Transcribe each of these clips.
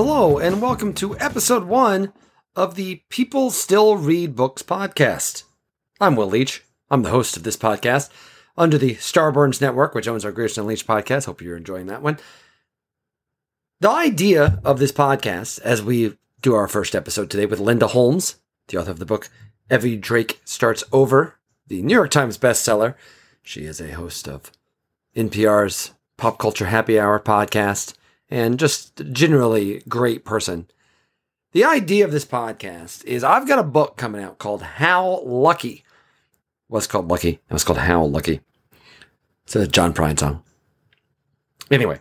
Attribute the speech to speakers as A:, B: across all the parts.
A: Hello, and welcome to episode one of the People Still Read Books podcast. I'm Will Leitch. I'm the host of this podcast under the Starburns Network, which owns our Grierson and Leitch podcast. Hope you're enjoying that one. The idea of this podcast, as we do our first episode today with Linda Holmes, the author of the book Evie Drake Starts Over, the New York Times bestseller. She is a host of NPR's Pop Culture Happy Hour podcast and just generally great person. The idea of this podcast is I've got a book coming out called How Lucky. What's called Lucky? It was called How Lucky. It's a John Prine song. Anyway,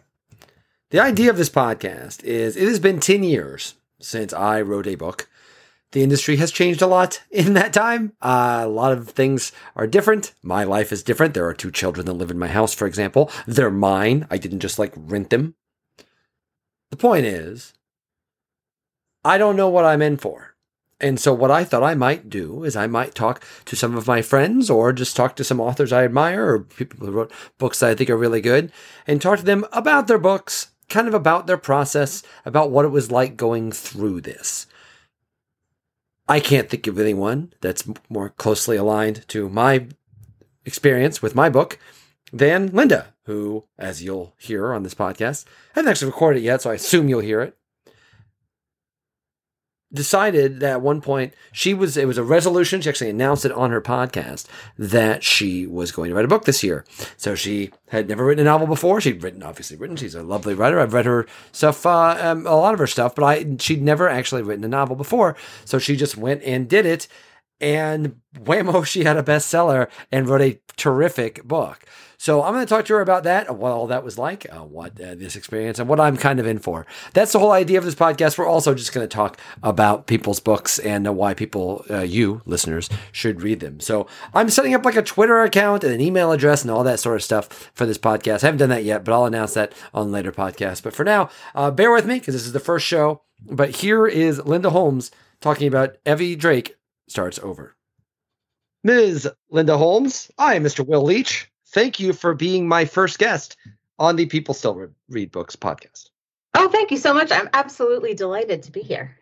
A: the idea of this podcast is it has been 10 years since I wrote a book. The industry has changed a lot in that time. Uh, a lot of things are different. My life is different. There are two children that live in my house, for example. They're mine. I didn't just like rent them. The point is, I don't know what I'm in for. And so, what I thought I might do is I might talk to some of my friends or just talk to some authors I admire or people who wrote books that I think are really good and talk to them about their books, kind of about their process, about what it was like going through this. I can't think of anyone that's more closely aligned to my experience with my book than Linda, who, as you'll hear on this podcast, I haven't actually recorded it yet, so I assume you'll hear it. Decided that at one point she was, it was a resolution. She actually announced it on her podcast that she was going to write a book this year. So she had never written a novel before. She'd written, obviously written. She's a lovely writer. I've read her stuff, uh, um, a lot of her stuff, but I, she'd never actually written a novel before. So she just went and did it. And whammo, she had a bestseller and wrote a terrific book. So I'm going to talk to her about that, what all that was like, uh, what uh, this experience, and what I'm kind of in for. That's the whole idea of this podcast. We're also just going to talk about people's books and uh, why people, uh, you listeners, should read them. So I'm setting up like a Twitter account and an email address and all that sort of stuff for this podcast. I haven't done that yet, but I'll announce that on later podcasts. But for now, uh, bear with me because this is the first show. But here is Linda Holmes talking about Evie Drake starts over. Ms. Linda Holmes, I am Mr. Will Leitch thank you for being my first guest on the People Still Read Books podcast.
B: Oh, thank you so much. I'm absolutely delighted to be here.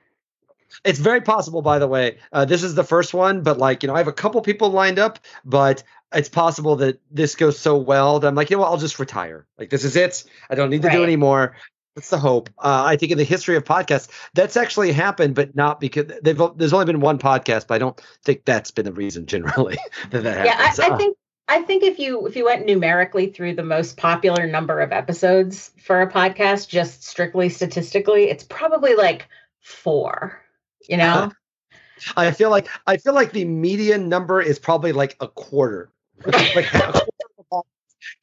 A: It's very possible, by the way. Uh, this is the first one, but like, you know, I have a couple people lined up, but it's possible that this goes so well that I'm like, you know what, I'll just retire. Like, this is it. I don't need to right. do anymore. That's the hope. Uh, I think in the history of podcasts, that's actually happened, but not because there's only been one podcast, but I don't think that's been the reason generally that that
B: yeah, happens. Yeah, I, I think I think if you if you went numerically through the most popular number of episodes for a podcast, just strictly statistically, it's probably like four. You know.
A: I feel like I feel like the median number is probably like a quarter. like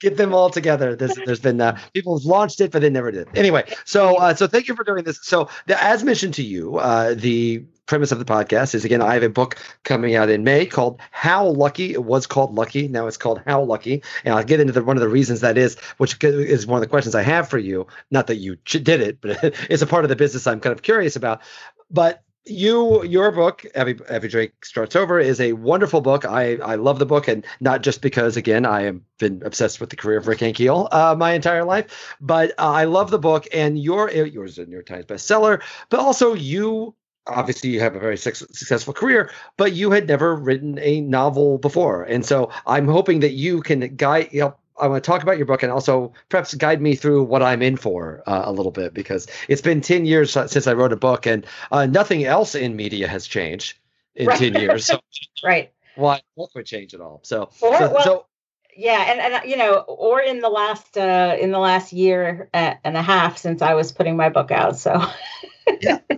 A: get them all together. There's, there's been uh, people have launched it, but they never did. Anyway, so uh, so thank you for doing this. So the, as mentioned to you, uh, the premise of the podcast is again, I have a book coming out in May called How Lucky. It was called Lucky. Now it's called How Lucky. And I'll get into the, one of the reasons that is, which is one of the questions I have for you. Not that you did it, but it's a part of the business I'm kind of curious about. But you your book every Evie Drake starts over is a wonderful book. I I love the book and not just because again I have been obsessed with the career of Rick Ankiel uh, my entire life but uh, I love the book and your yours is a New York Times bestseller but also you obviously you have a very su- successful career but you had never written a novel before. And so i'm hoping that you can guide know, i want to talk about your book and also perhaps guide me through what i'm in for uh, a little bit because it's been 10 years since i wrote a book and uh, nothing else in media has changed in right. 10 years so
B: right
A: why what would change at all so,
B: or,
A: so,
B: well, so yeah and, and you know or in the last uh in the last year and a half since i was putting my book out so
A: yeah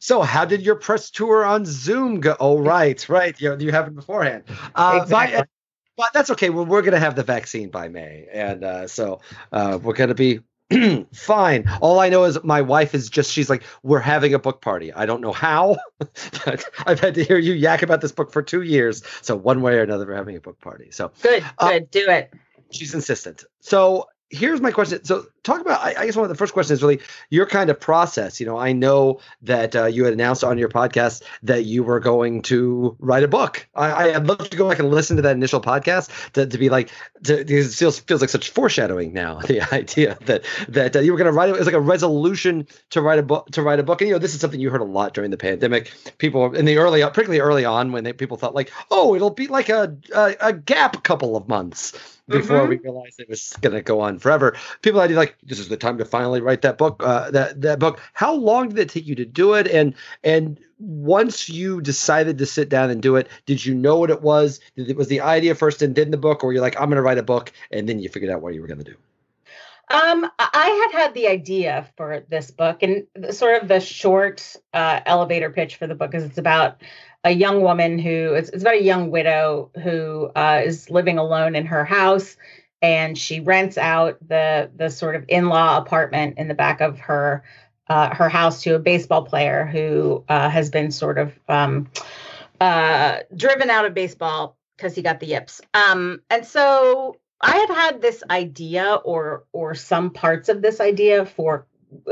A: so, how did your press tour on Zoom go? Oh, right, right. You, you have it beforehand. Uh, exactly. By, but that's okay. Well, we're going to have the vaccine by May, and uh, so uh, we're going to be fine. All I know is my wife is just, she's like, we're having a book party. I don't know how, but I've had to hear you yak about this book for two years. So, one way or another, we're having a book party. So,
B: good, uh, good, do it.
A: She's insistent. So, here's my question. So, talk about. I, I, guess one of the first questions is really your kind of process. You know, I know that uh, you had announced on your podcast that you were going to write a book. I, I'd love to go back and listen to that initial podcast to, to be like, to, it feels feels like such foreshadowing now. The idea that that uh, you were going to write it was like a resolution to write a book to write a book. And you know, this is something you heard a lot during the pandemic. People in the early, particularly early on, when they, people thought like, oh, it'll be like a a, a gap couple of months before mm-hmm. we realized it was going to go on forever. People had like, this is the time to finally write that book. Uh, that that book. How long did it take you to do it? And and once you decided to sit down and do it, did you know what it was? Did it was the idea first and then the book, or you're like, I'm going to write a book, and then you figured out what you were going to do?
B: Um, I had had the idea for this book, and sort of the short uh, elevator pitch for the book is it's about a young woman who is it's about a young widow who uh, is living alone in her house and she rents out the the sort of in-law apartment in the back of her uh, her house to a baseball player who uh, has been sort of um, uh, driven out of baseball because he got the yips. Um, and so I had had this idea or or some parts of this idea for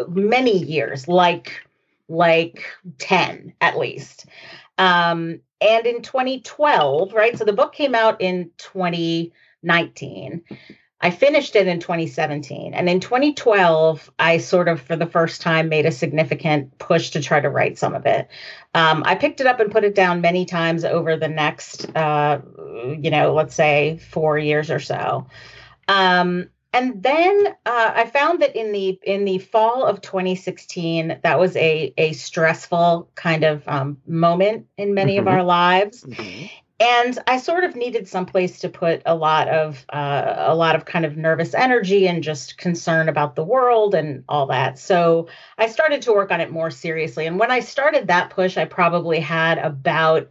B: many years, like like 10 at least. Um, and in 2012, right? So the book came out in 2019. I finished it in 2017. And in 2012, I sort of, for the first time, made a significant push to try to write some of it. Um, I picked it up and put it down many times over the next, uh, you know, let's say four years or so. Um, and then uh, I found that in the in the fall of 2016, that was a a stressful kind of um, moment in many mm-hmm. of our lives, mm-hmm. And I sort of needed some place to put a lot of uh, a lot of kind of nervous energy and just concern about the world and all that. So I started to work on it more seriously. And when I started that push, I probably had about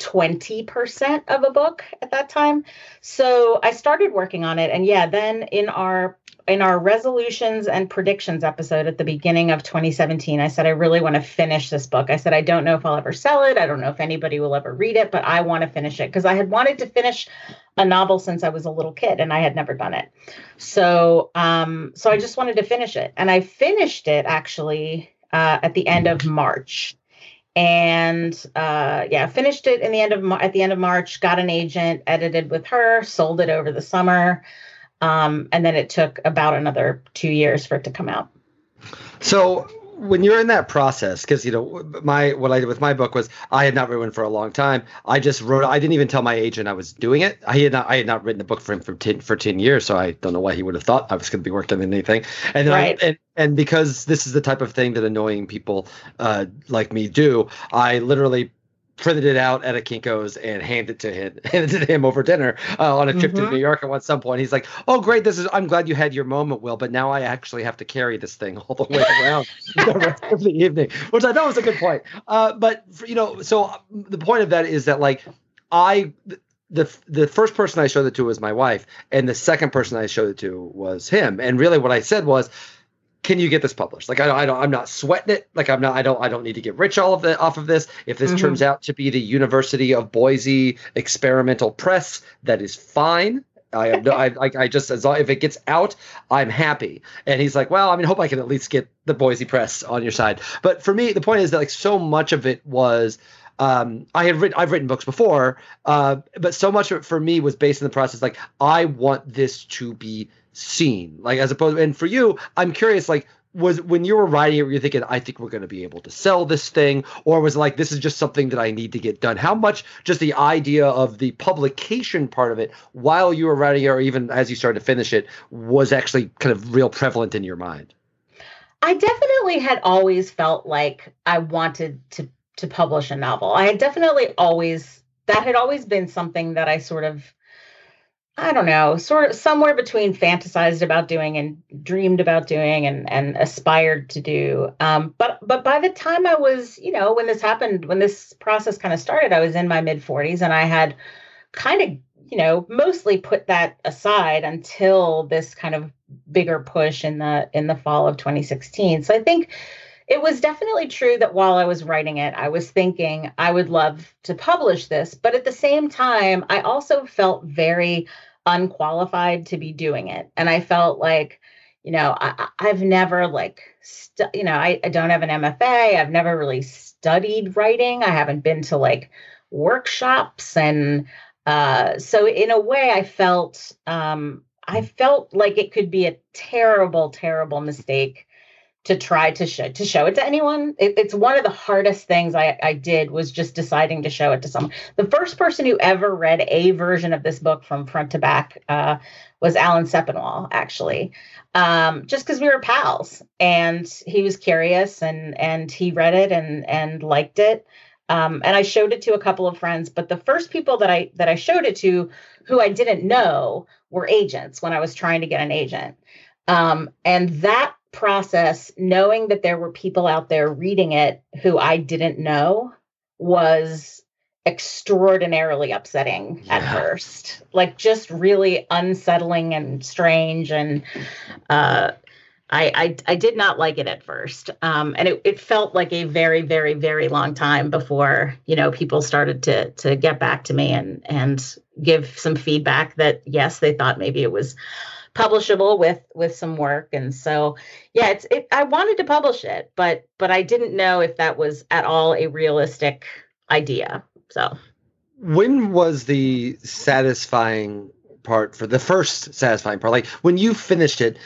B: 20% of a book at that time. So I started working on it and yeah, then in our in our resolutions and predictions episode at the beginning of 2017, I said I really want to finish this book. I said I don't know if I'll ever sell it. I don't know if anybody will ever read it, but I want to finish it because I had wanted to finish a novel since I was a little kid and I had never done it. So um so I just wanted to finish it. And I finished it actually uh, at the end of March and uh, yeah, finished it in the end of at the end of March. Got an agent, edited with her, sold it over the summer, um, and then it took about another two years for it to come out.
A: So when you're in that process, because you know my what I did with my book was I had not written for a long time. I just wrote. I didn't even tell my agent I was doing it. I had not. I had not written a book for him for ten for ten years, so I don't know why he would have thought I was going to be working on anything. And then right. I, and, and because this is the type of thing that annoying people uh, like me do, I literally printed it out at a Kinko's and handed it to him, handed it to him over dinner uh, on a trip mm-hmm. to New York. And at some point, he's like, "Oh, great! This is. I'm glad you had your moment, Will, but now I actually have to carry this thing all the way around the rest of the evening," which I thought was a good point. Uh, but you know, so uh, the point of that is that like I. The, the first person I showed it to was my wife, and the second person I showed it to was him. And really, what I said was, can you get this published? Like I, I don't, I'm not sweating it. Like I'm not, I don't, I don't need to get rich all of the off of this. If this mm-hmm. turns out to be the University of Boise experimental press, that is fine. I have no, I, I, I just as long, if it gets out, I'm happy. And he's like, well, I mean, hope I can at least get the Boise press on your side. But for me, the point is that like so much of it was um, I had written I've written books before, uh, but so much of it for me was based in the process like I want this to be seen like as opposed and for you i'm curious like was when you were writing it were you thinking i think we're going to be able to sell this thing or was like this is just something that i need to get done how much just the idea of the publication part of it while you were writing it or even as you started to finish it was actually kind of real prevalent in your mind?
B: I definitely had always felt like i wanted to to publish a novel. I had definitely always that had always been something that i sort of I don't know, sort of somewhere between fantasized about doing and dreamed about doing and and aspired to do. Um, but but by the time I was, you know, when this happened, when this process kind of started, I was in my mid 40s and I had kind of, you know, mostly put that aside until this kind of bigger push in the in the fall of 2016. So I think it was definitely true that while I was writing it, I was thinking I would love to publish this, but at the same time, I also felt very unqualified to be doing it. And I felt like, you know, I, have never like, stu- you know, I, I don't have an MFA. I've never really studied writing. I haven't been to like workshops. And uh, so in a way, I felt, um, I felt like it could be a terrible, terrible mistake to try to show to show it to anyone. It, it's one of the hardest things I, I did was just deciding to show it to someone. The first person who ever read a version of this book from front to back uh, was Alan Sepinwall, actually, um, just because we were pals, and he was curious and and he read it and and liked it. Um, and I showed it to a couple of friends, but the first people that I that I showed it to, who I didn't know, were agents when I was trying to get an agent. Um, and that process, knowing that there were people out there reading it who I didn't know, was extraordinarily upsetting yeah. at first. Like just really unsettling and strange. And uh, I, I, I did not like it at first. Um, and it, it felt like a very, very, very long time before, you know, people started to to get back to me and and give some feedback that yes, they thought maybe it was publishable with with some work. And so yeah it's it, i wanted to publish it but but i didn't know if that was at all a realistic idea. So.
A: When was the satisfying part for the first satisfying part? Like when you finished it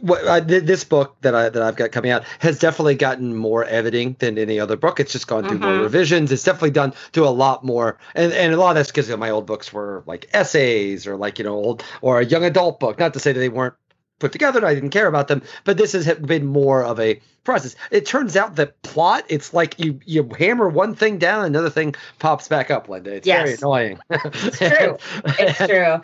A: what uh, this book that I that I've got coming out has definitely gotten more editing than any other book. It's just gone through mm-hmm. more revisions. It's definitely done to a lot more, and and a lot of that's because my old books were like essays or like you know old or a young adult book. Not to say that they weren't put together and I didn't care about them, but this has been more of a process. It turns out that plot, it's like you you hammer one thing down, another thing pops back up, Linda. It's yes. very annoying.
B: it's true. It's true.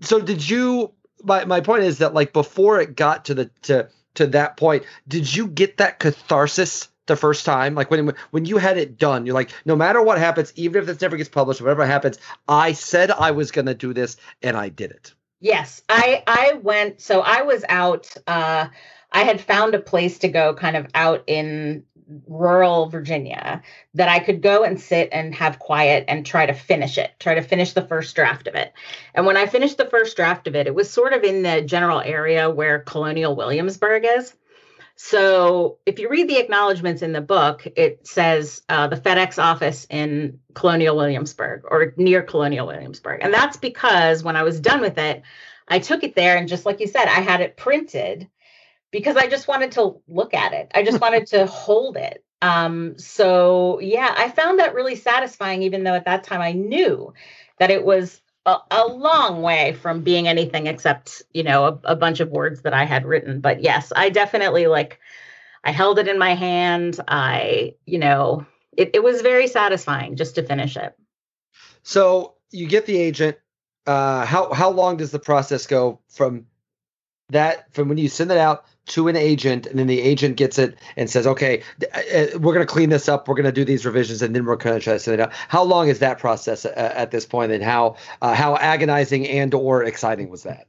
A: So did you my my point is that like before it got to the to to that point, did you get that catharsis the first time? Like when when you had it done, you're like, no matter what happens, even if this never gets published, whatever happens, I said I was going to do this, and I did it.
B: Yes, I I went. So I was out. Uh, I had found a place to go, kind of out in rural Virginia that I could go and sit and have quiet and try to finish it, try to finish the first draft of it. And when I finished the first draft of it, it was sort of in the general area where Colonial Williamsburg is. So if you read the acknowledgments in the book, it says uh, the FedEx office in Colonial Williamsburg or near Colonial Williamsburg. And that's because when I was done with it, I took it there and just like you said, I had it printed because I just wanted to look at it. I just wanted to hold it. Um, so yeah, I found that really satisfying, even though at that time I knew that it was a, a long way from being anything except, you know, a, a bunch of words that I had written. But yes, I definitely like I held it in my hand. I, you know, it, it was very satisfying just to finish it.
A: So you get the agent. Uh, how how long does the process go from that from when you send it out to an agent and then the agent gets it and says okay uh, uh, we're going to clean this up. We're going to do these revisions and then we're going to try to send it out. How long is that process at, at this point and how uh, how agonizing and or exciting was that?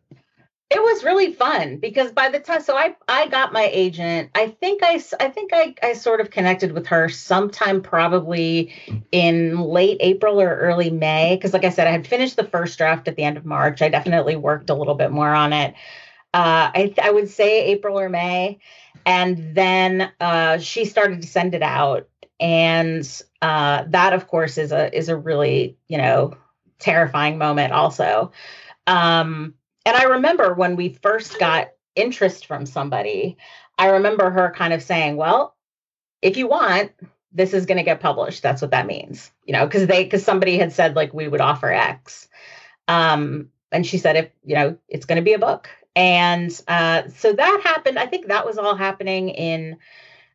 B: It was really fun because by the time so i i got my agent. I think i i think i i sort of connected with her sometime probably in late april or early may because like i said i had finished the first draft at the end of march. I definitely worked a little bit more on it uh, I, I would say April or May. And then uh, she started to send it out. And uh, that, of course, is a is a really, you know, terrifying moment also. Um, and I remember when we first got interest from somebody, I remember her kind of saying, well, if you want, this is going to get published. That's what that means, you know, because they, because somebody had said like we would offer X. Um, and she said, if, you know, it's going to be a book and uh, so that happened. I think that was all happening in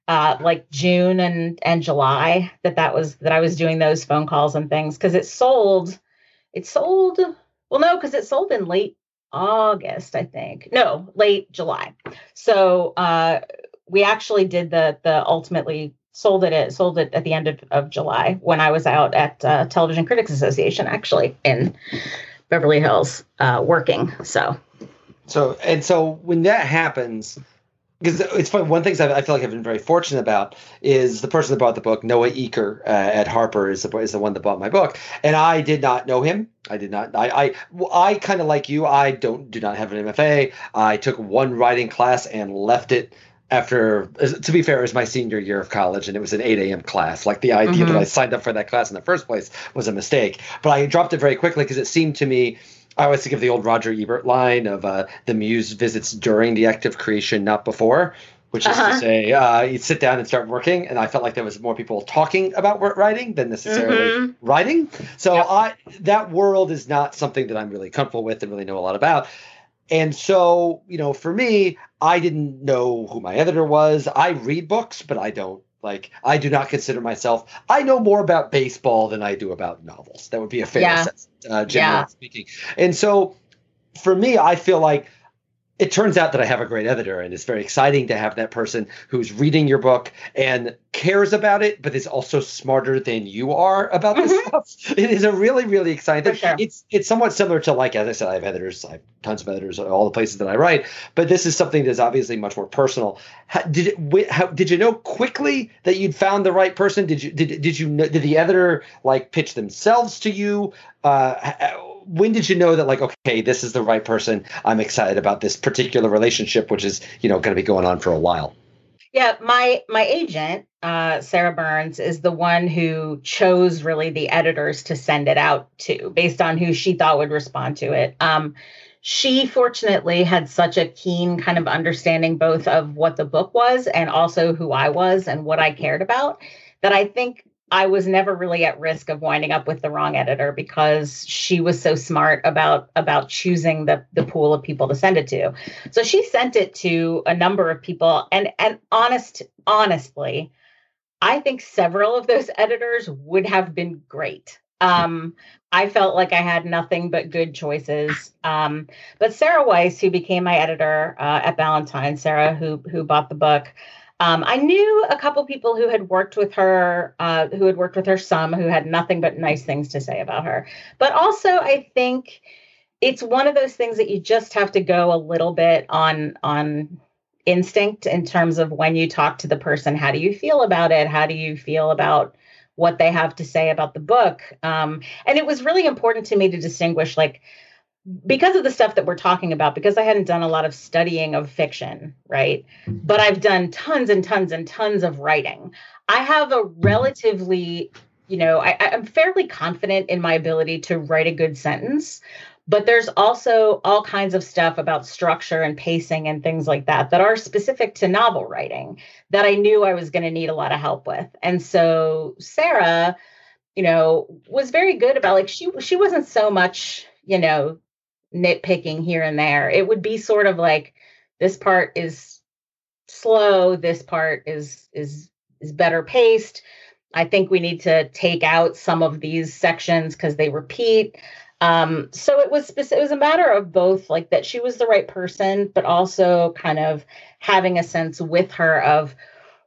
B: uh, like June and and July. That that was that I was doing those phone calls and things because it sold. It sold. Well, no, because it sold in late August, I think. No, late July. So uh, we actually did the the ultimately sold it at sold it at the end of, of July when I was out at uh, Television Critics Association actually in Beverly Hills uh, working. So
A: so and so when that happens, because it's funny. One thing I feel like I've been very fortunate about is the person that bought the book, Noah Eaker uh, at Harper, is the is the one that bought my book, and I did not know him. I did not. I I, I kind of like you. I don't do not have an MFA. I took one writing class and left it after. To be fair, it was my senior year of college, and it was an 8 a.m. class. Like the idea mm-hmm. that I signed up for that class in the first place was a mistake. But I dropped it very quickly because it seemed to me I always think of the old Roger Ebert line of uh, the muse visits during the act of creation, not before, which is uh-huh. to say, uh, you sit down and start working. And I felt like there was more people talking about writing than necessarily mm-hmm. writing. So yep. I that world is not something that I'm really comfortable with and really know a lot about. And so, you know, for me, I didn't know who my editor was. I read books, but I don't like I do not consider myself. I know more about baseball than I do about novels. That would be a fair yeah. uh, generally yeah. speaking. And so, for me, I feel like it turns out that I have a great editor, and it's very exciting to have that person who's reading your book and cares about it, but is also smarter than you are about this mm-hmm. stuff. It is a really, really exciting thing. Sure. It's it's somewhat similar to like as I said, I have editors, I have tons of editors at all the places that I write, but this is something that's obviously much more personal. How, did it, how, did you know quickly that you'd found the right person? Did you did did you know, did the editor like pitch themselves to you? Uh, when did you know that like okay this is the right person? I'm excited about this particular relationship which is you know going to be going on for a while.
B: Yeah my my agent uh, Sarah Burnes is the one who chose really the editors to send it out to based on who she thought would respond to it. Um, she fortunately had such a keen kind of understanding both of what the book was and also who i was and what i cared about that i think I was never really at risk of winding up with the wrong editor because she was so smart about about choosing the the pool of people to send it to. So she sent it to a number of people and and honest honestly, I think several of those editors would have been great. Um, I felt like I had nothing but good choices. Um, but Sarah Weiss, who became my editor uh, at Ballantine, Sarah, who who bought the book, um, I knew a couple people who had worked with her, uh, who had worked with her some, who had nothing but nice things to say about her. But also, I think it's one of those things that you just have to go a little bit on on instinct in terms of when you talk to the person. How do you feel about it? How do you feel about what they have to say about the book? Um, and it was really important to me to distinguish, like because of the stuff that we're talking about, because I hadn't done a lot of studying of fiction, right? But I've done tons and tons and tons of writing. I have a relatively, you know, I, I'm fairly confident in my ability to write a good sentence. But there's also all kinds of stuff about structure and pacing and things like that that are specific to novel writing that I knew I was going to need a lot of help with. And so Sarah, you know, was very good about like she she wasn't so much you know nitpicking here and there. It would be sort of like this part is slow, this part is is is better paced. I think we need to take out some of these sections because they repeat. Um, so it was it was a matter of both, like that she was the right person, but also kind of having a sense with her of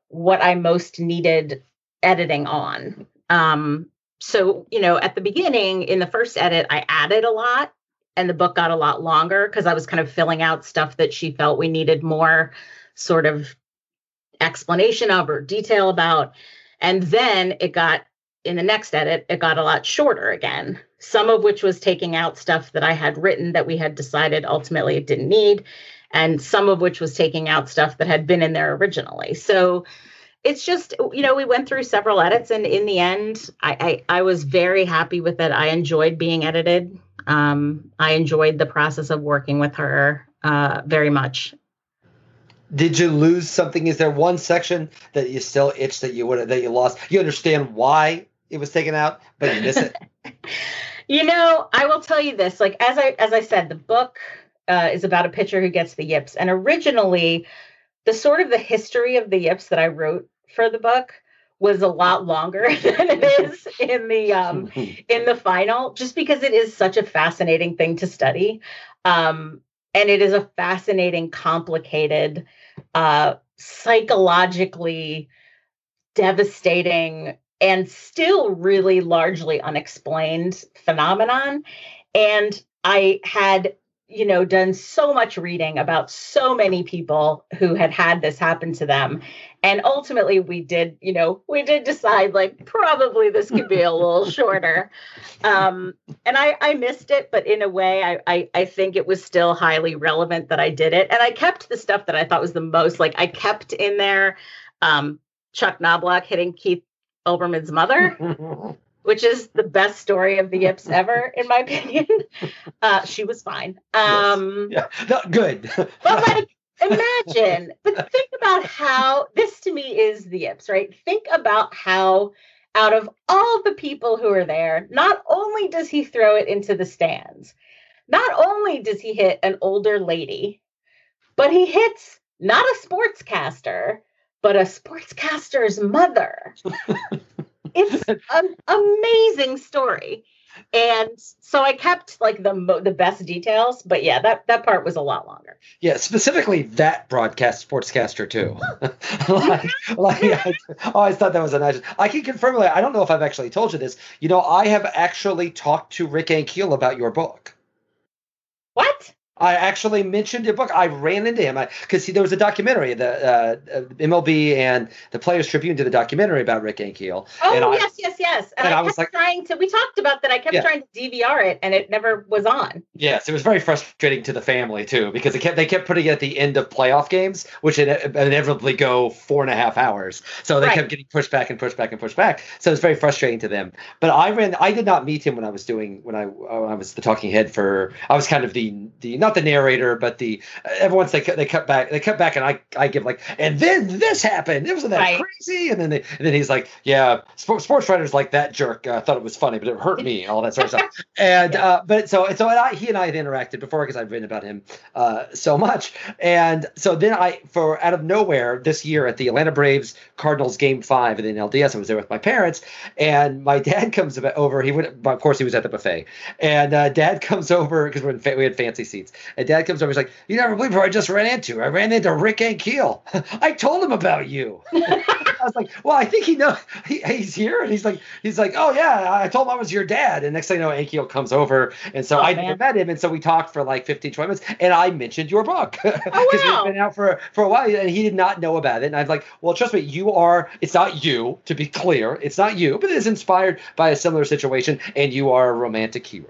B: what I most needed editing on. Um, so you know, at the beginning in the first edit, I added a lot and the book got a lot longer because I was kind of filling out stuff that she felt we needed more sort of explanation of or detail about. And then it got in the next edit, it got a lot shorter again, some of which was taking out stuff that I had written that we had decided ultimately it didn't need, and some of which was taking out stuff that had been in there originally. So it's just, you know, we went through several edits, and in the end, I, I, I was very happy with it. I enjoyed being edited. Um, I enjoyed the process of working with her uh, very much.
A: Did you lose something? Is there one section that you still itch that you would that you lost? You understand why it was taken out, but you miss it.
B: you know, I will tell you this. Like as I as I said, the book uh, is about a pitcher who gets the yips, and originally, the sort of the history of the yips that I wrote for the book was a lot longer than it is in the um, in the final, just because it is such a fascinating thing to study, um, and it is a fascinating, complicated, uh, psychologically devastating, and still really largely unexplained phenomenon. And I had you know, done so much reading about so many people who had had this happen to them. And ultimately, we did, you know, we did decide like probably this could be a little shorter. Um, and I, I missed it, but in a way, I, I, I think it was still highly relevant that I did it. And I kept the stuff that I thought was the most like I kept in there um, Chuck Knoblauch hitting Keith Olbermann's mother which is the best story of the Yips ever, in my opinion. Uh, she was fine. Um,
A: yes. Yeah, no, good.
B: but like, imagine, but think about how this to me is the Yips, right? Think about how, out of all the people who are there, not only does he throw it into the stands, not only does he hit an older lady, but he hits not a sportscaster, but a sportscaster's mother. it's an amazing story. And so i kept like the mo- the best details but yeah that that part was a lot longer.
A: Yeah specifically that broadcast sportscaster too. Like, like I always thought that was a nice i can confirm like, i don't know if i've actually told you this. You know i have actually talked to rick ankiel about your book I actually mentioned your book. I ran into him because there was a documentary. The uh, MLB and the Players Tribune did a documentary about Rick Ankiel.
B: Oh
A: and
B: yes, yes, yes. And, and I, I, was like trying to. We talked about that. I kept yeah. trying to DVR it, and it never was on.
A: Yes, it was very frustrating to the family too because it kept they kept putting it at the end of playoff games, which inevitably go four and a half hours. So they right. kept getting pushed back and pushed back and pushed back. So it was very frustrating to them. But I ran. I did not meet him when I was doing when I when I was the talking head for. I was kind of the the not the narrator, but the everyone's they cut they cut back they cut back, and I I give like, and then this happened. It wasn't that right. crazy, and then they, and then he's like, yeah, sports, sports writers like that jerk uh, thought it was funny, but it hurt me, and all that sort of stuff. And yeah. uh, but so so and I, he and I had interacted before because I've written about him uh, so much, and so then I for out of nowhere this year at the Atlanta Braves Cardinals game five in the LDS, I was there with my parents, and my dad comes over. He went, of course, he was at the buffet, and uh, dad comes over because we had fancy seats, and dad comes over. He's like, "You never believe who I just ran into? I ran into Rick Ankiel. I told him about you." I was like, "Well, I think he knows he, he's here," and he's like, "He's like, oh yeah, I told him I was your dad." And next thing you know, Ankiel comes over, and so oh, I man. met him, and so we talked for like 15, 20 minutes, and I mentioned your book because
B: oh,
A: wow. we've been out for for a while, and he did not know about it. And I was like, "Well, trust me, you are. It's not you, to be clear. It's not you, but it is inspired by a similar situation, and you are a romantic hero."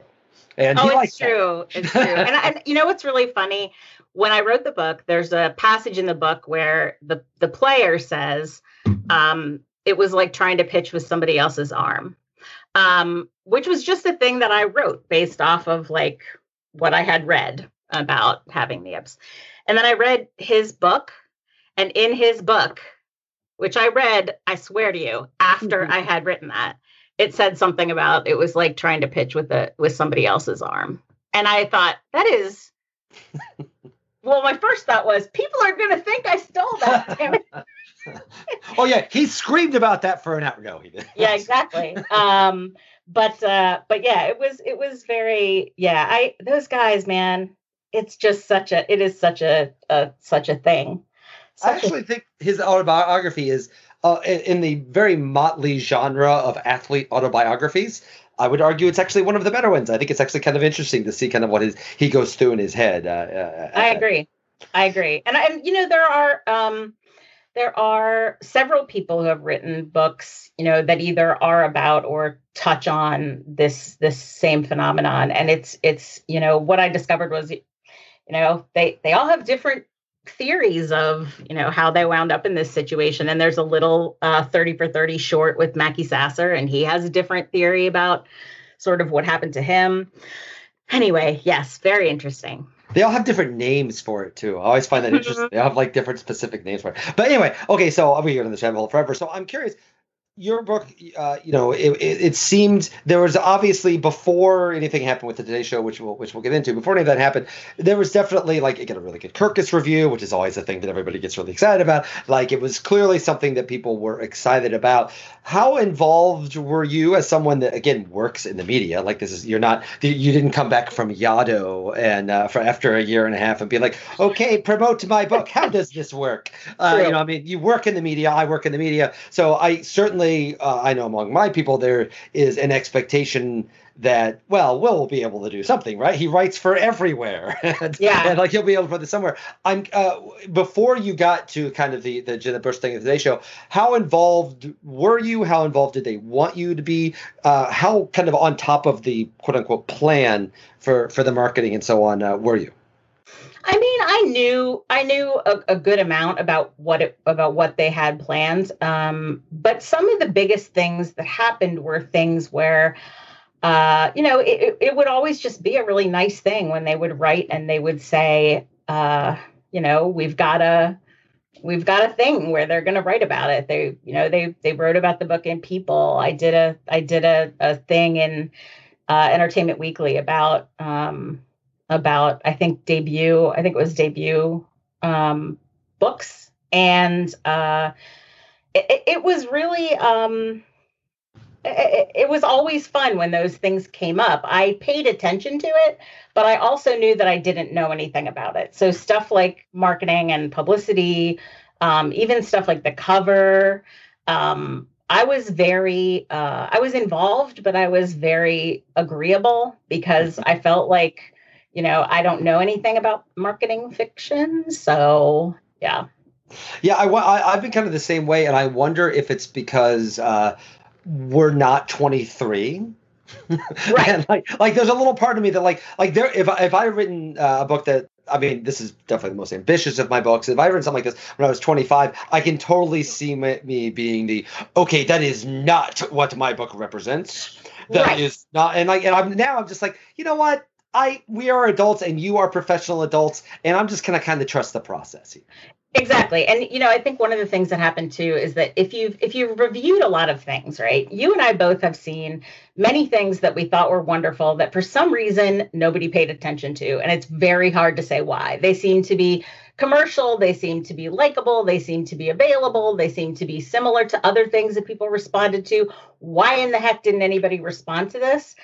A: And
B: oh, it's true. That. It's true. and, and you know what's really funny? When I wrote the book, there's a passage in the book where the the player says, um, "It was like trying to pitch with somebody else's arm," um, which was just a thing that I wrote based off of like what I had read about having the yips. And then I read his book, and in his book, which I read, I swear to you, after mm-hmm. I had written that, it said something about it was like trying to pitch with a with somebody else's arm. And I thought, that is well, my first thought was people are gonna think I stole that.
A: oh yeah, he screamed about that for an hour. No, he did.
B: yeah, exactly. Um, but uh, but yeah, it was it was very yeah. I those guys, man, it's just such a it is such a, a such a thing.
A: Such I actually a, think his autobiography is uh, in the very motley genre of athlete autobiographies. I would argue it's actually one of the better ones. I think it's actually kind of interesting to see kind of what his he goes through in his head. Uh,
B: uh, I agree. I agree, and and you know there are um, there are several people who have written books, you know, that either are about or touch on this this same phenomenon, and it's it's you know what I discovered was, you know, they they all have different theories of you know how they wound up in this situation and there's a little uh, 30 for 30 short with Mackey Sasser and he has a different theory about sort of what happened to him anyway yes very interesting
A: they all have different names for it too. I always find that interesting. They have like different specific names for it. But anyway, okay, so I'll be here in this rabbit hole forever. So I'm curious your book, uh, you know, it, it, it, seemed there was obviously before anything happened with the Today Show, which we'll which we'll get into. Before any of that happened, there was definitely like it got a really good Kirkus review, which is always a thing that everybody gets really excited about. Like it was clearly something that people were excited about. How involved were you as someone that again works in the media? Like this is you're not you didn't come back from Yaddo and uh, for after a year and a half and be like, okay, promote my book. How does this work? Uh, you know, I mean, you work in the media. I work in the media, so I certainly certainly, uh, I know among my people there is an expectation that well will will be able to do something right? He writes for everywhere. And,
B: yeah.
A: And like he'll be able to put this somewhere. I'm uh, before you got to kind of the the jenna bush thing of the day show how involved were you? How involved did they want you to be? Uh, how kind of on top of the quote unquote plan for for the marketing and so on uh, were you
B: I mean, I knew I knew a, a, good amount about what it about what they had planned. Um, but some of the biggest things that happened were things where uh, you know, it, it would always just be a really nice thing when they would write and they would say, uh, you know, we've got a we've got a thing where they're going to write about it. They, you know, they they wrote about the book in People. I did a I did a a thing in uh, Entertainment Weekly about um, about I think debut. I think it was debut um, books, and uh, it, it was really. Um, it, it was always fun when those things came up. I paid attention to it, but I also knew that I didn't know anything about it. So stuff like marketing and publicity, um, even stuff like the cover, um, I was very, uh, I was involved, but I was very agreeable because I felt like, you know, I don't know anything about marketing fiction. So yeah.
A: Yeah, I, I, have been kind of the same way, and I wonder if it's because uh, we're not 23 right and like like there's a little part of me that like like there if, I, if i written uh, a book that I mean, this is definitely the most ambitious of my books. If I written something like this when I was 25, I can totally see my, me being the okay. That is not what my book represents. That right. is not, and like, and I'm now I'm just like, you know what? I we are adults and you are professional adults, and I'm just gonna kind of trust the process here.
B: Exactly. And you know, I think one of the things that happened too is that if you've if you've reviewed a lot of things, right? You and I both have seen many things that we thought were wonderful that for some reason nobody paid attention to. And it's very hard to say why. They seem to be commercial, they seem to be likable, they seem to be available, they seem to be similar to other things that people responded to. Why in the heck didn't anybody respond to this?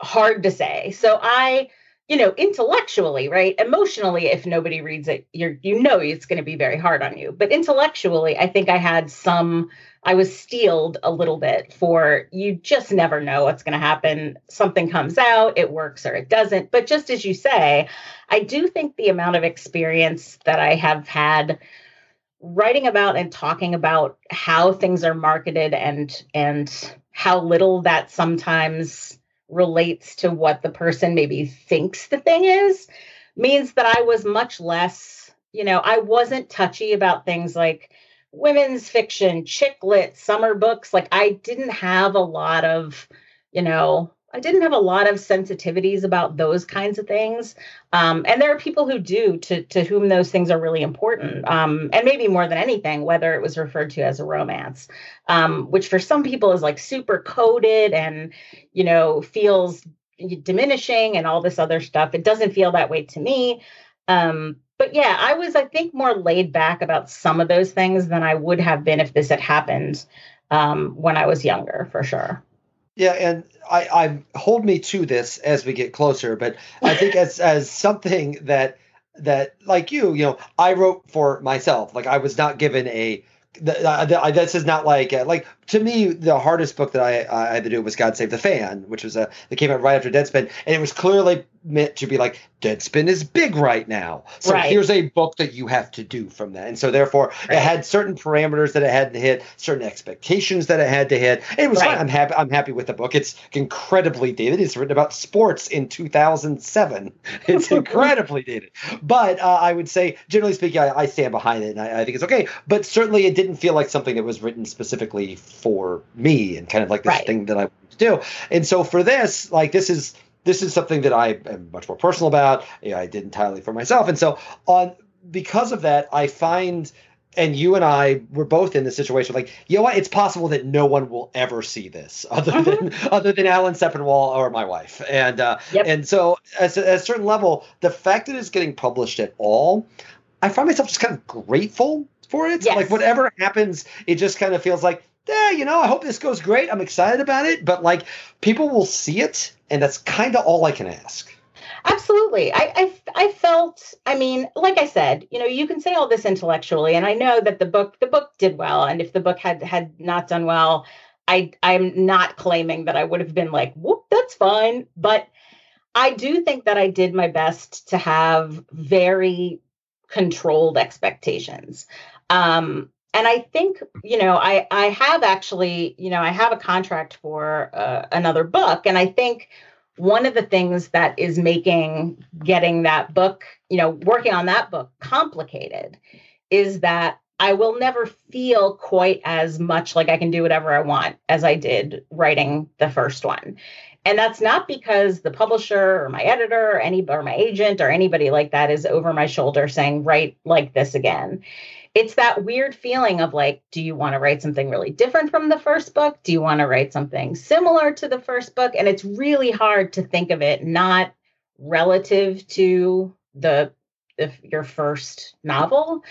B: Hard to say. So I you know intellectually right emotionally if nobody reads it you're you know it's going to be very hard on you. But intellectually i think i had some i was steeled a little bit for you just never know what's going to happen. Something comes out it works or it doesn't. But just as you say i do think the amount of experience that i have had writing about and talking about how things are marketed and and how little that sometimes relates to what the person maybe thinks the thing is means that I was much less, you know, I wasn't touchy about things like women's fiction, chick lit, summer books. Like I didn't have a lot of, you know, I didn't have a lot of sensitivities about those kinds of things. Um, and there are people who do to to whom those things are really important. Um, and maybe more than anything, whether it was referred to as a romance, um, which for some people is like super coded and you know feels diminishing and all this other stuff. It doesn't feel that way to me. Um, but yeah, I was I think more laid back about some of those things than I would have been if this had happened um, when I was younger, for sure.
A: Yeah, and I, I hold me to this as we get closer, but I think as as something that that like you, you know, I wrote for myself. Like I was not given a the, uh, the, this is not like uh, like to me the hardest book that I, I had to do was God Save the Fan, which was a that came out right after Deadspin, and it was clearly meant to be like Deadspin is big right now. So right. here's a book that you have to do from that. And so therefore right. it had certain parameters that it had to hit, certain expectations that it had to hit. And it was right. fine. I'm happy I'm happy with the book. It's incredibly dated. It's written about sports in 2007. It's incredibly dated. But uh, I would say generally speaking I, I stand behind it and I, I, think it's okay. But certainly it didn't feel like something that was written specifically for me and kind of like this thing that I wanted to do. And so for this, like this is this is something that I am much more personal about. You know, I did entirely for myself, and so on because of that, I find. And you and I were both in this situation. Like, you know what? It's possible that no one will ever see this, other mm-hmm. than other than Alan Sepinwall or my wife. And uh, yep. and so, at a certain level, the fact that it's getting published at all, I find myself just kind of grateful for it. Yes. Like, whatever happens, it just kind of feels like yeah, you know, I hope this goes great. I'm excited about it, but like people will see it, and that's kind of all I can ask.
B: Absolutely. I, I I felt, I mean, like I said, you know, you can say all this intellectually, and I know that the book the book did well. And if the book had had not done well, I I'm not claiming that I would have been like, whoop, that's fine. But I do think that I did my best to have very controlled expectations. Um, and I think, you know, I I have actually, you know, I have a contract for uh, another book, and I think one of the things that is making getting that book, you know, working on that book complicated is that I will never feel quite as much like I can do whatever I want as I did writing the first one. And that's not because the publisher or my editor or any or my agent or anybody like that is over my shoulder saying, write like this again. It's that weird feeling of like, do you want to write something really different from the first book? Do you want to write something similar to the first book? And it's really hard to think of it not relative to the, your first novel.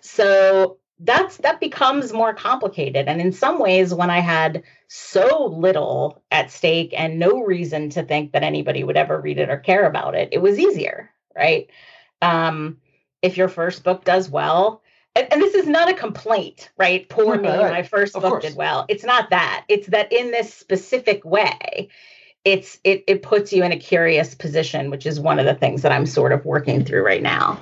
B: So that's that becomes more complicated and in some ways when i had so little at stake and no reason to think that anybody would ever read it or care about it it was easier right um, if your first book does well and, and, this is not a complaint right poor me right. my first of book course. did well it's not that it's that in this specific way it's it it puts you in a curious position which is one of the things that i'm sort of working through right now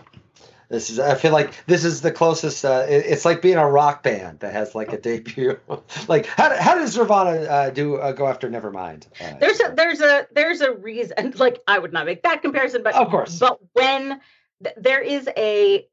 A: this is. I feel like this is the closest. Uh, it, it's like being a rock band that has like a debut. like how, how does Nirvana uh, do uh, go after Nevermind?
B: Uh, there's a there's a there's a reason. Like I would not make that comparison, but
A: of course.
B: But when th- there is a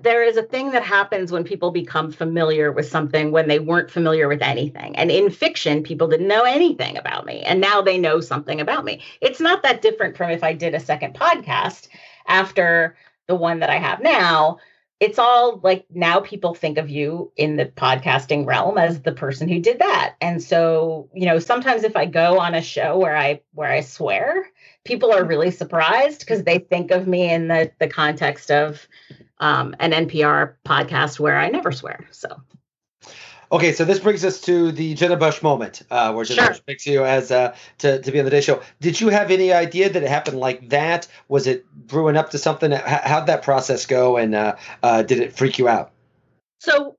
B: there is a thing that happens when people become familiar with something when they weren't familiar with anything. And in fiction, people didn't know anything about me, and now they know something about me. It's not that different from if I did a second podcast after the one that I have now, it's all like now people think of you in the podcasting realm as the person who did that. And so, you know, sometimes if I go on a show where I where I swear, people are really surprised because they think of me in the the context of um, an NPR podcast where I never swear. So
A: Okay, so this brings us to the Jenna Bush moment, uh, where Jenna sure. Bush picks you as uh, to to be on the Day Show. Did you have any idea that it happened like that? Was it brewing up to something? How'd that process go, and uh, uh, did it freak you out?
B: So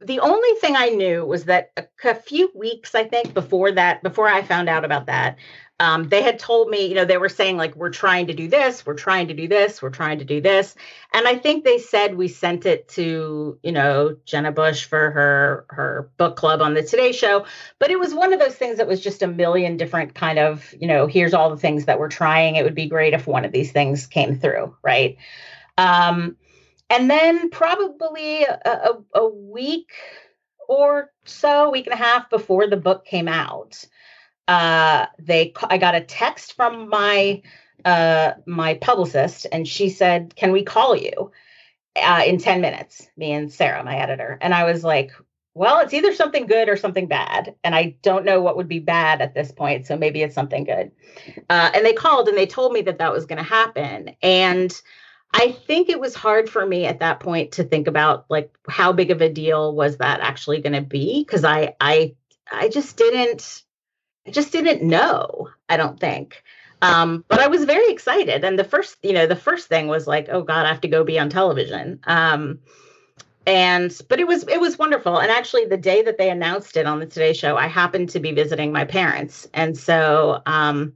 B: the only thing I knew was that a, a few weeks, I think, before that, before I found out about that, um, they had told me, you know, they were saying like, we're trying to do this, we're trying to do this, we're trying to do this. And I think they said we sent it to, you know, Jenna Bush for her her book club on the Today Show. But it was one of those things that was just a million different kind of, you know, here's all the things that we're trying. It would be great if one of these things came through, right? Um, and then probably a, a, a week or so, week and a half before the book came out uh, they I got a text from my uh, my publicist, and she said, "Can we call you uh, in ten minutes?" Me and Sarah, my editor, and I was like, "Well, it's either something good or something bad, and I don't know what would be bad at this point, so maybe it's something good." Uh, and they called and they told me that that was going to happen, and. I think it was hard for me at that point to think about like how big of a deal was that actually going to be because I I I just didn't I just didn't know, I don't think. Um, but I was very excited. And the first, you know, the first thing was like, oh God, I have to go be on television. Um, and but it was it was wonderful. And actually the day that they announced it on the Today Show, I happened to be visiting my parents. And so um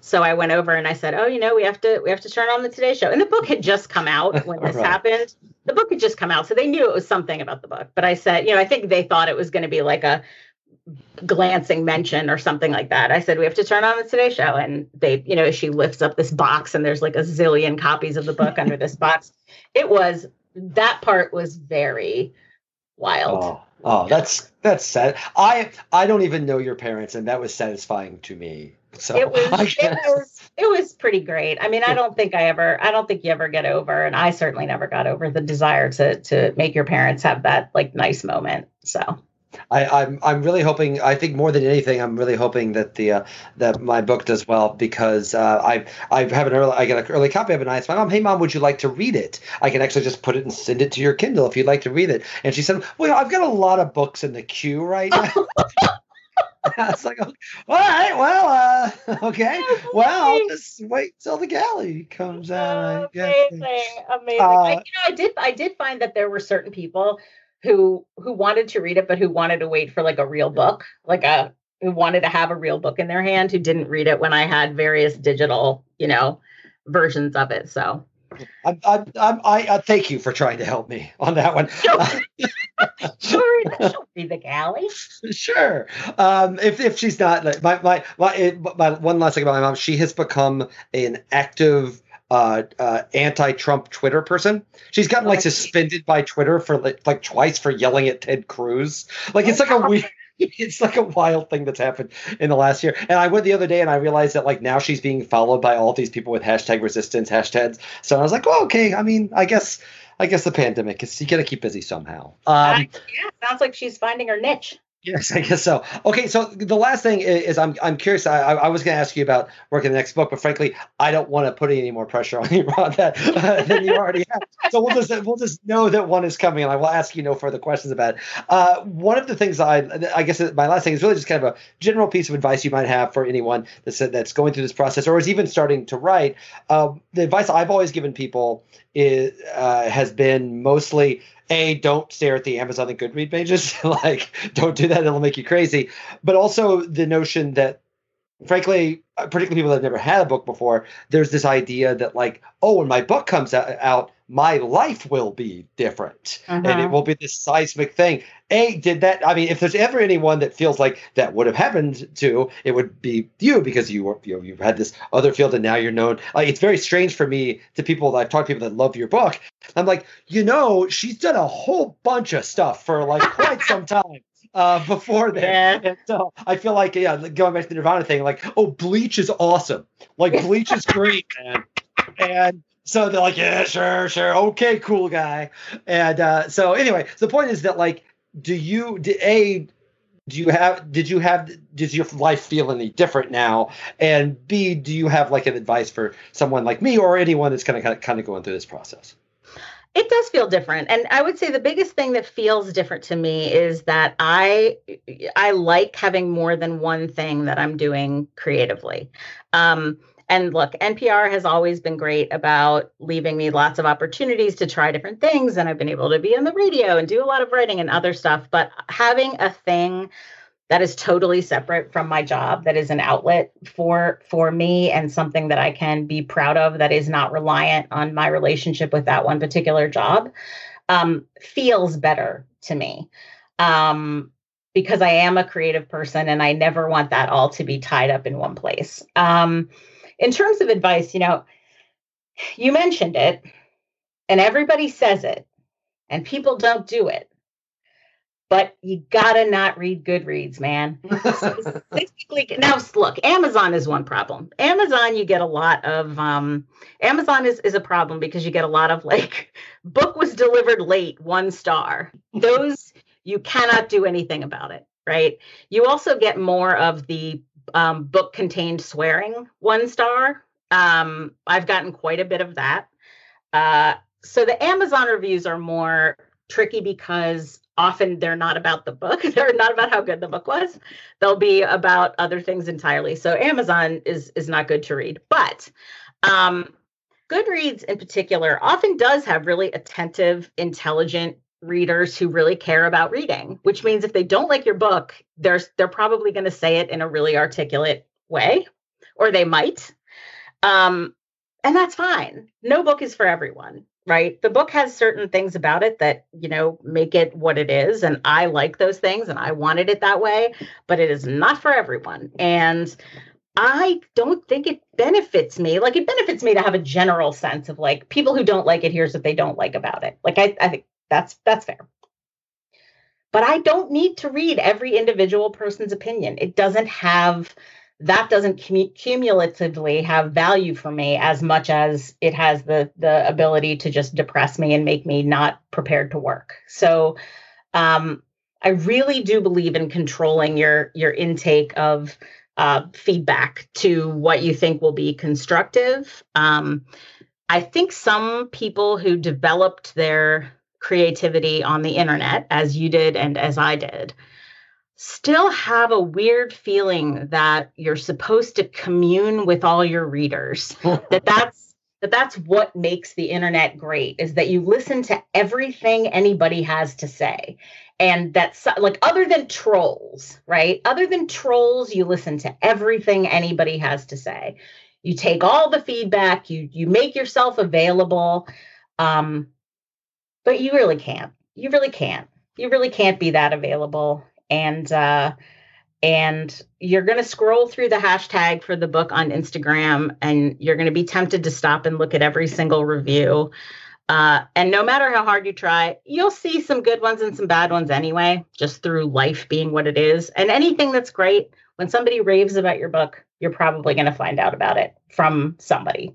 B: so I went over and I said, "Oh, you know, we have to we have to turn on the Today Show." And the book had just come out when this right. happened. The book had just come out, so they knew it was something about the book. But I said, you know, I think they thought it was going to be like a glancing mention or something like that. I said, we have to turn on the Today Show. And they, you know, she lifts up this box and there's like a zillion copies of the book under this box. It was, that part was very wild.
A: Oh, oh that's, that's sad. I, I don't even know your parents and that was satisfying to me. So
B: it was, it was, it was pretty great. I mean, I don't think I ever, I don't think you ever get over, and I certainly never got over the desire to, to make your parents have that like nice moment. So
A: I, am I'm, I'm really hoping. I think more than anything, I'm really hoping that the uh, that my book does well because uh, I I have an early I get an early copy of it. And I asked my mom, "Hey mom, would you like to read it? I can actually just put it and send it to your Kindle if you'd like to read it." And she said, "Well, I've got a lot of books in the queue right now." I was like, all right, well, uh, okay, well, I'll just wait till the galley comes out.
B: amazing, amazing. Uh, I, you know, I did, I did find that there were certain people who who wanted to read it, but who wanted to wait for like a real book, like a who wanted to have a real book in their hand, who didn't read it when I had various digital, you know, versions of it. So
A: I, I, I, I uh, thank you for trying to help me on that one.
B: sure, she'll be the galley.
A: Sure. Um, if if she's not my my my, my one last thing about my mom, she has become an active uh, uh, anti-Trump Twitter person. She's gotten like suspended by Twitter for like, like twice for yelling at Ted Cruz. Like it's like a weird. It's like a wild thing that's happened in the last year. And I went the other day and I realized that like now she's being followed by all these people with hashtag resistance hashtags. So I was like, well, okay. I mean, I guess I guess the pandemic is you got to keep busy somehow. Um,
B: yeah, sounds like she's finding her niche.
A: Yes, I guess so. Okay, so the last thing is, I'm I'm curious. I, I was going to ask you about working the next book, but frankly, I don't want to put any more pressure on you on that uh, than you already have. So we'll just we'll just know that one is coming, and I will ask you no further questions about it. Uh, one of the things I I guess my last thing is really just kind of a general piece of advice you might have for anyone that's that's going through this process or is even starting to write. Uh, the advice I've always given people is uh, has been mostly a don't stare at the Amazon and Goodread pages. like, don't do that; it'll make you crazy. But also the notion that, frankly, uh, particularly people that have never had a book before, there's this idea that like, oh, when my book comes out, my life will be different, uh-huh. and it uh-huh. will be this seismic thing. A did that? I mean, if there's ever anyone that feels like that would have happened to, it would be you because you were you know, you've had this other field and now you're known. Like it's very strange for me to people that I've talked to people that love your book. I'm like, you know, she's done a whole bunch of stuff for like quite some time. Uh, before that. Yeah. so I feel like, yeah, going back to the Nirvana thing, like, oh, Bleach is awesome. Like, Bleach is great, man. And so they're like, yeah, sure, sure, okay, cool guy. And uh, so anyway, so the point is that like do you did, a do you have did you have does your life feel any different now? And b do you have like an advice for someone like me or anyone that's kind of kind of going through this process?
B: It does feel different. And i would say the biggest thing that feels different to me is that i i like having more than one thing that i'm doing creatively. Um, and look, NPR has always been great about leaving me lots of opportunities to try different things. And I've been able to be on the radio and do a lot of writing and other stuff. But having a thing that is totally separate from my job that is an outlet for for me and something that I can be proud of that is not reliant on my relationship with that one particular job um, feels better to me um, because I am a creative person and I never want that all to be tied up in one place. Um, in terms of advice, you know, you mentioned it and everybody says it and people don't do it. But you gotta not read Goodreads, man. Specifically, now look, Amazon is one problem. Amazon, you get a lot of um, Amazon is is a problem because you get a lot of like book was delivered late, one star. Those you cannot do anything about it, right? You also get more of the um, book contained swearing one star. Um, I've gotten quite a bit of that. Uh, so the Amazon reviews are more tricky because often they're not about the book. They're not about how good the book was. They'll be about other things entirely. So Amazon is is not good to read. But um, Goodreads in particular often does have really attentive, intelligent readers who really care about reading, which means if they don't like your book, they're they're probably going to say it in a really articulate way, or they might. Um, and that's fine. No book is for everyone, right? The book has certain things about it that, you know, make it what it is. And I like those things and I wanted it that way, but it is not for everyone. And I don't think it benefits me. Like it benefits me to have a general sense of like people who don't like it, here's what they don't like about it. Like I, I think that's that's fair. But I don't need to read every individual person's opinion. It doesn't have that doesn't cumulatively have value for me as much as it has the the ability to just depress me and make me not prepared to work. So um, I really do believe in controlling your your intake of uh, feedback to what you think will be constructive. Um, I think some people who developed their creativity on the internet, as you did and as I did, still have a weird feeling that you're supposed to commune with all your readers that that's that that's what makes the internet great is that you listen to everything anybody has to say. And that's like other than trolls right? Other than trolls you listen to everything anybody has to say. You take all the feedback you you make yourself available. Um but you really can't you really can't you really can't be that available and uh, and you're going to scroll through the hashtag for the book on Instagram, and you're going to be tempted to stop and look at every single review. Uh, and no matter how hard you try, you'll see some good ones and some bad ones anyway, just through life being what it is. And anything that's great, when somebody raves about your book, you're probably going to find out about it from somebody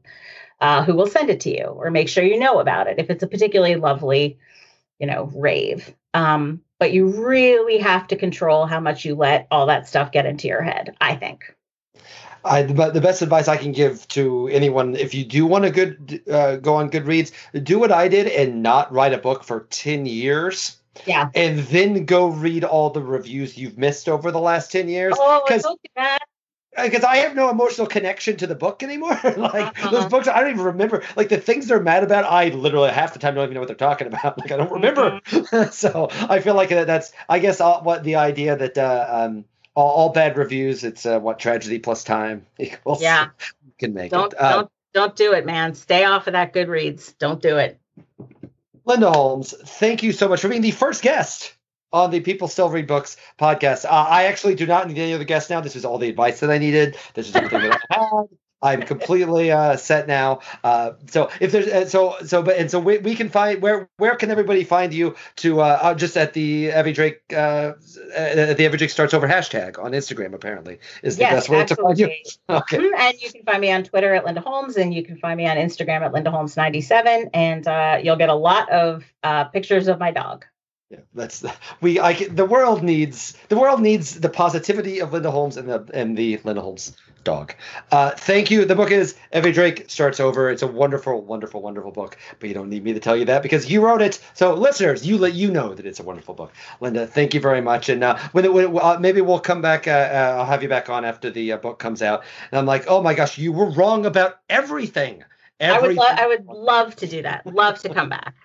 B: uh, who will send it to you or make sure you know about it if it's a particularly lovely, you know, rave. Um, but you really have to control how much you let all that stuff get into your head, I think.
A: I, the best advice I can give to anyone, if you do want to good uh, go on Goodreads, do what I did and not write a book for ten years.
B: Yeah,
A: and then go read all the reviews you've missed over the last ten years.
B: Oh, don't do that
A: because I have no emotional connection to the book anymore. like uh-huh. those books, I don't even remember. Like the things they're mad about, I literally half the time don't even know what they're talking about. Like I don't remember. Mm-hmm. so I feel like that's, I guess, all, what the idea that uh, um, all, all, bad reviews, it's uh, what tragedy plus time equals.
B: Yeah,
A: can make
B: don't,
A: it.
B: Uh, don't don't do it, man. Stay off of that Goodreads. Don't do it.
A: Linda Holmes, thank you so much for being the first guest on the People Still Read Books podcast. Uh, I actually do not need any other guests now. This is all the advice that I needed. This is everything that I had. I'm completely uh, set now. Uh, so if there's uh, so so but and so we, we can find where where can everybody find you to uh, uh just at the Evvie Drake uh, at the Evvie Drake starts over hashtag on Instagram apparently is the
B: yes,
A: best way
B: absolutely.
A: to find you.
B: Okay. Mm-hmm. And you can find me on Twitter at Linda Holmes and you can find me on Instagram at Linda Holmes 97 and uh, you'll get a lot of uh, pictures of my dog.
A: Yeah, that's the, we. I the world needs the world needs the positivity of Linda Holmes and the and the Linda Holmes dog. Uh, thank you. The book is Evvie Drake starts over. It's a wonderful, wonderful, wonderful book. But you don't need me to tell you that because you wrote it. So listeners, you let you know that it's a wonderful book. Linda, thank you very much. And uh, when, it, when uh, maybe we'll come back. Uh, uh, I'll have you back on after the uh, book comes out. And I'm like, oh my gosh, you were wrong about everything.
B: everything. I would. Lo- I would love to do that. Love to come back.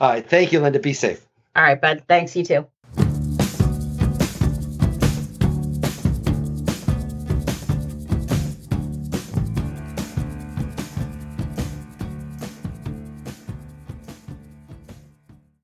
A: All right. Thank you, Linda. Be safe.
B: All right, bud. Thanks. You too.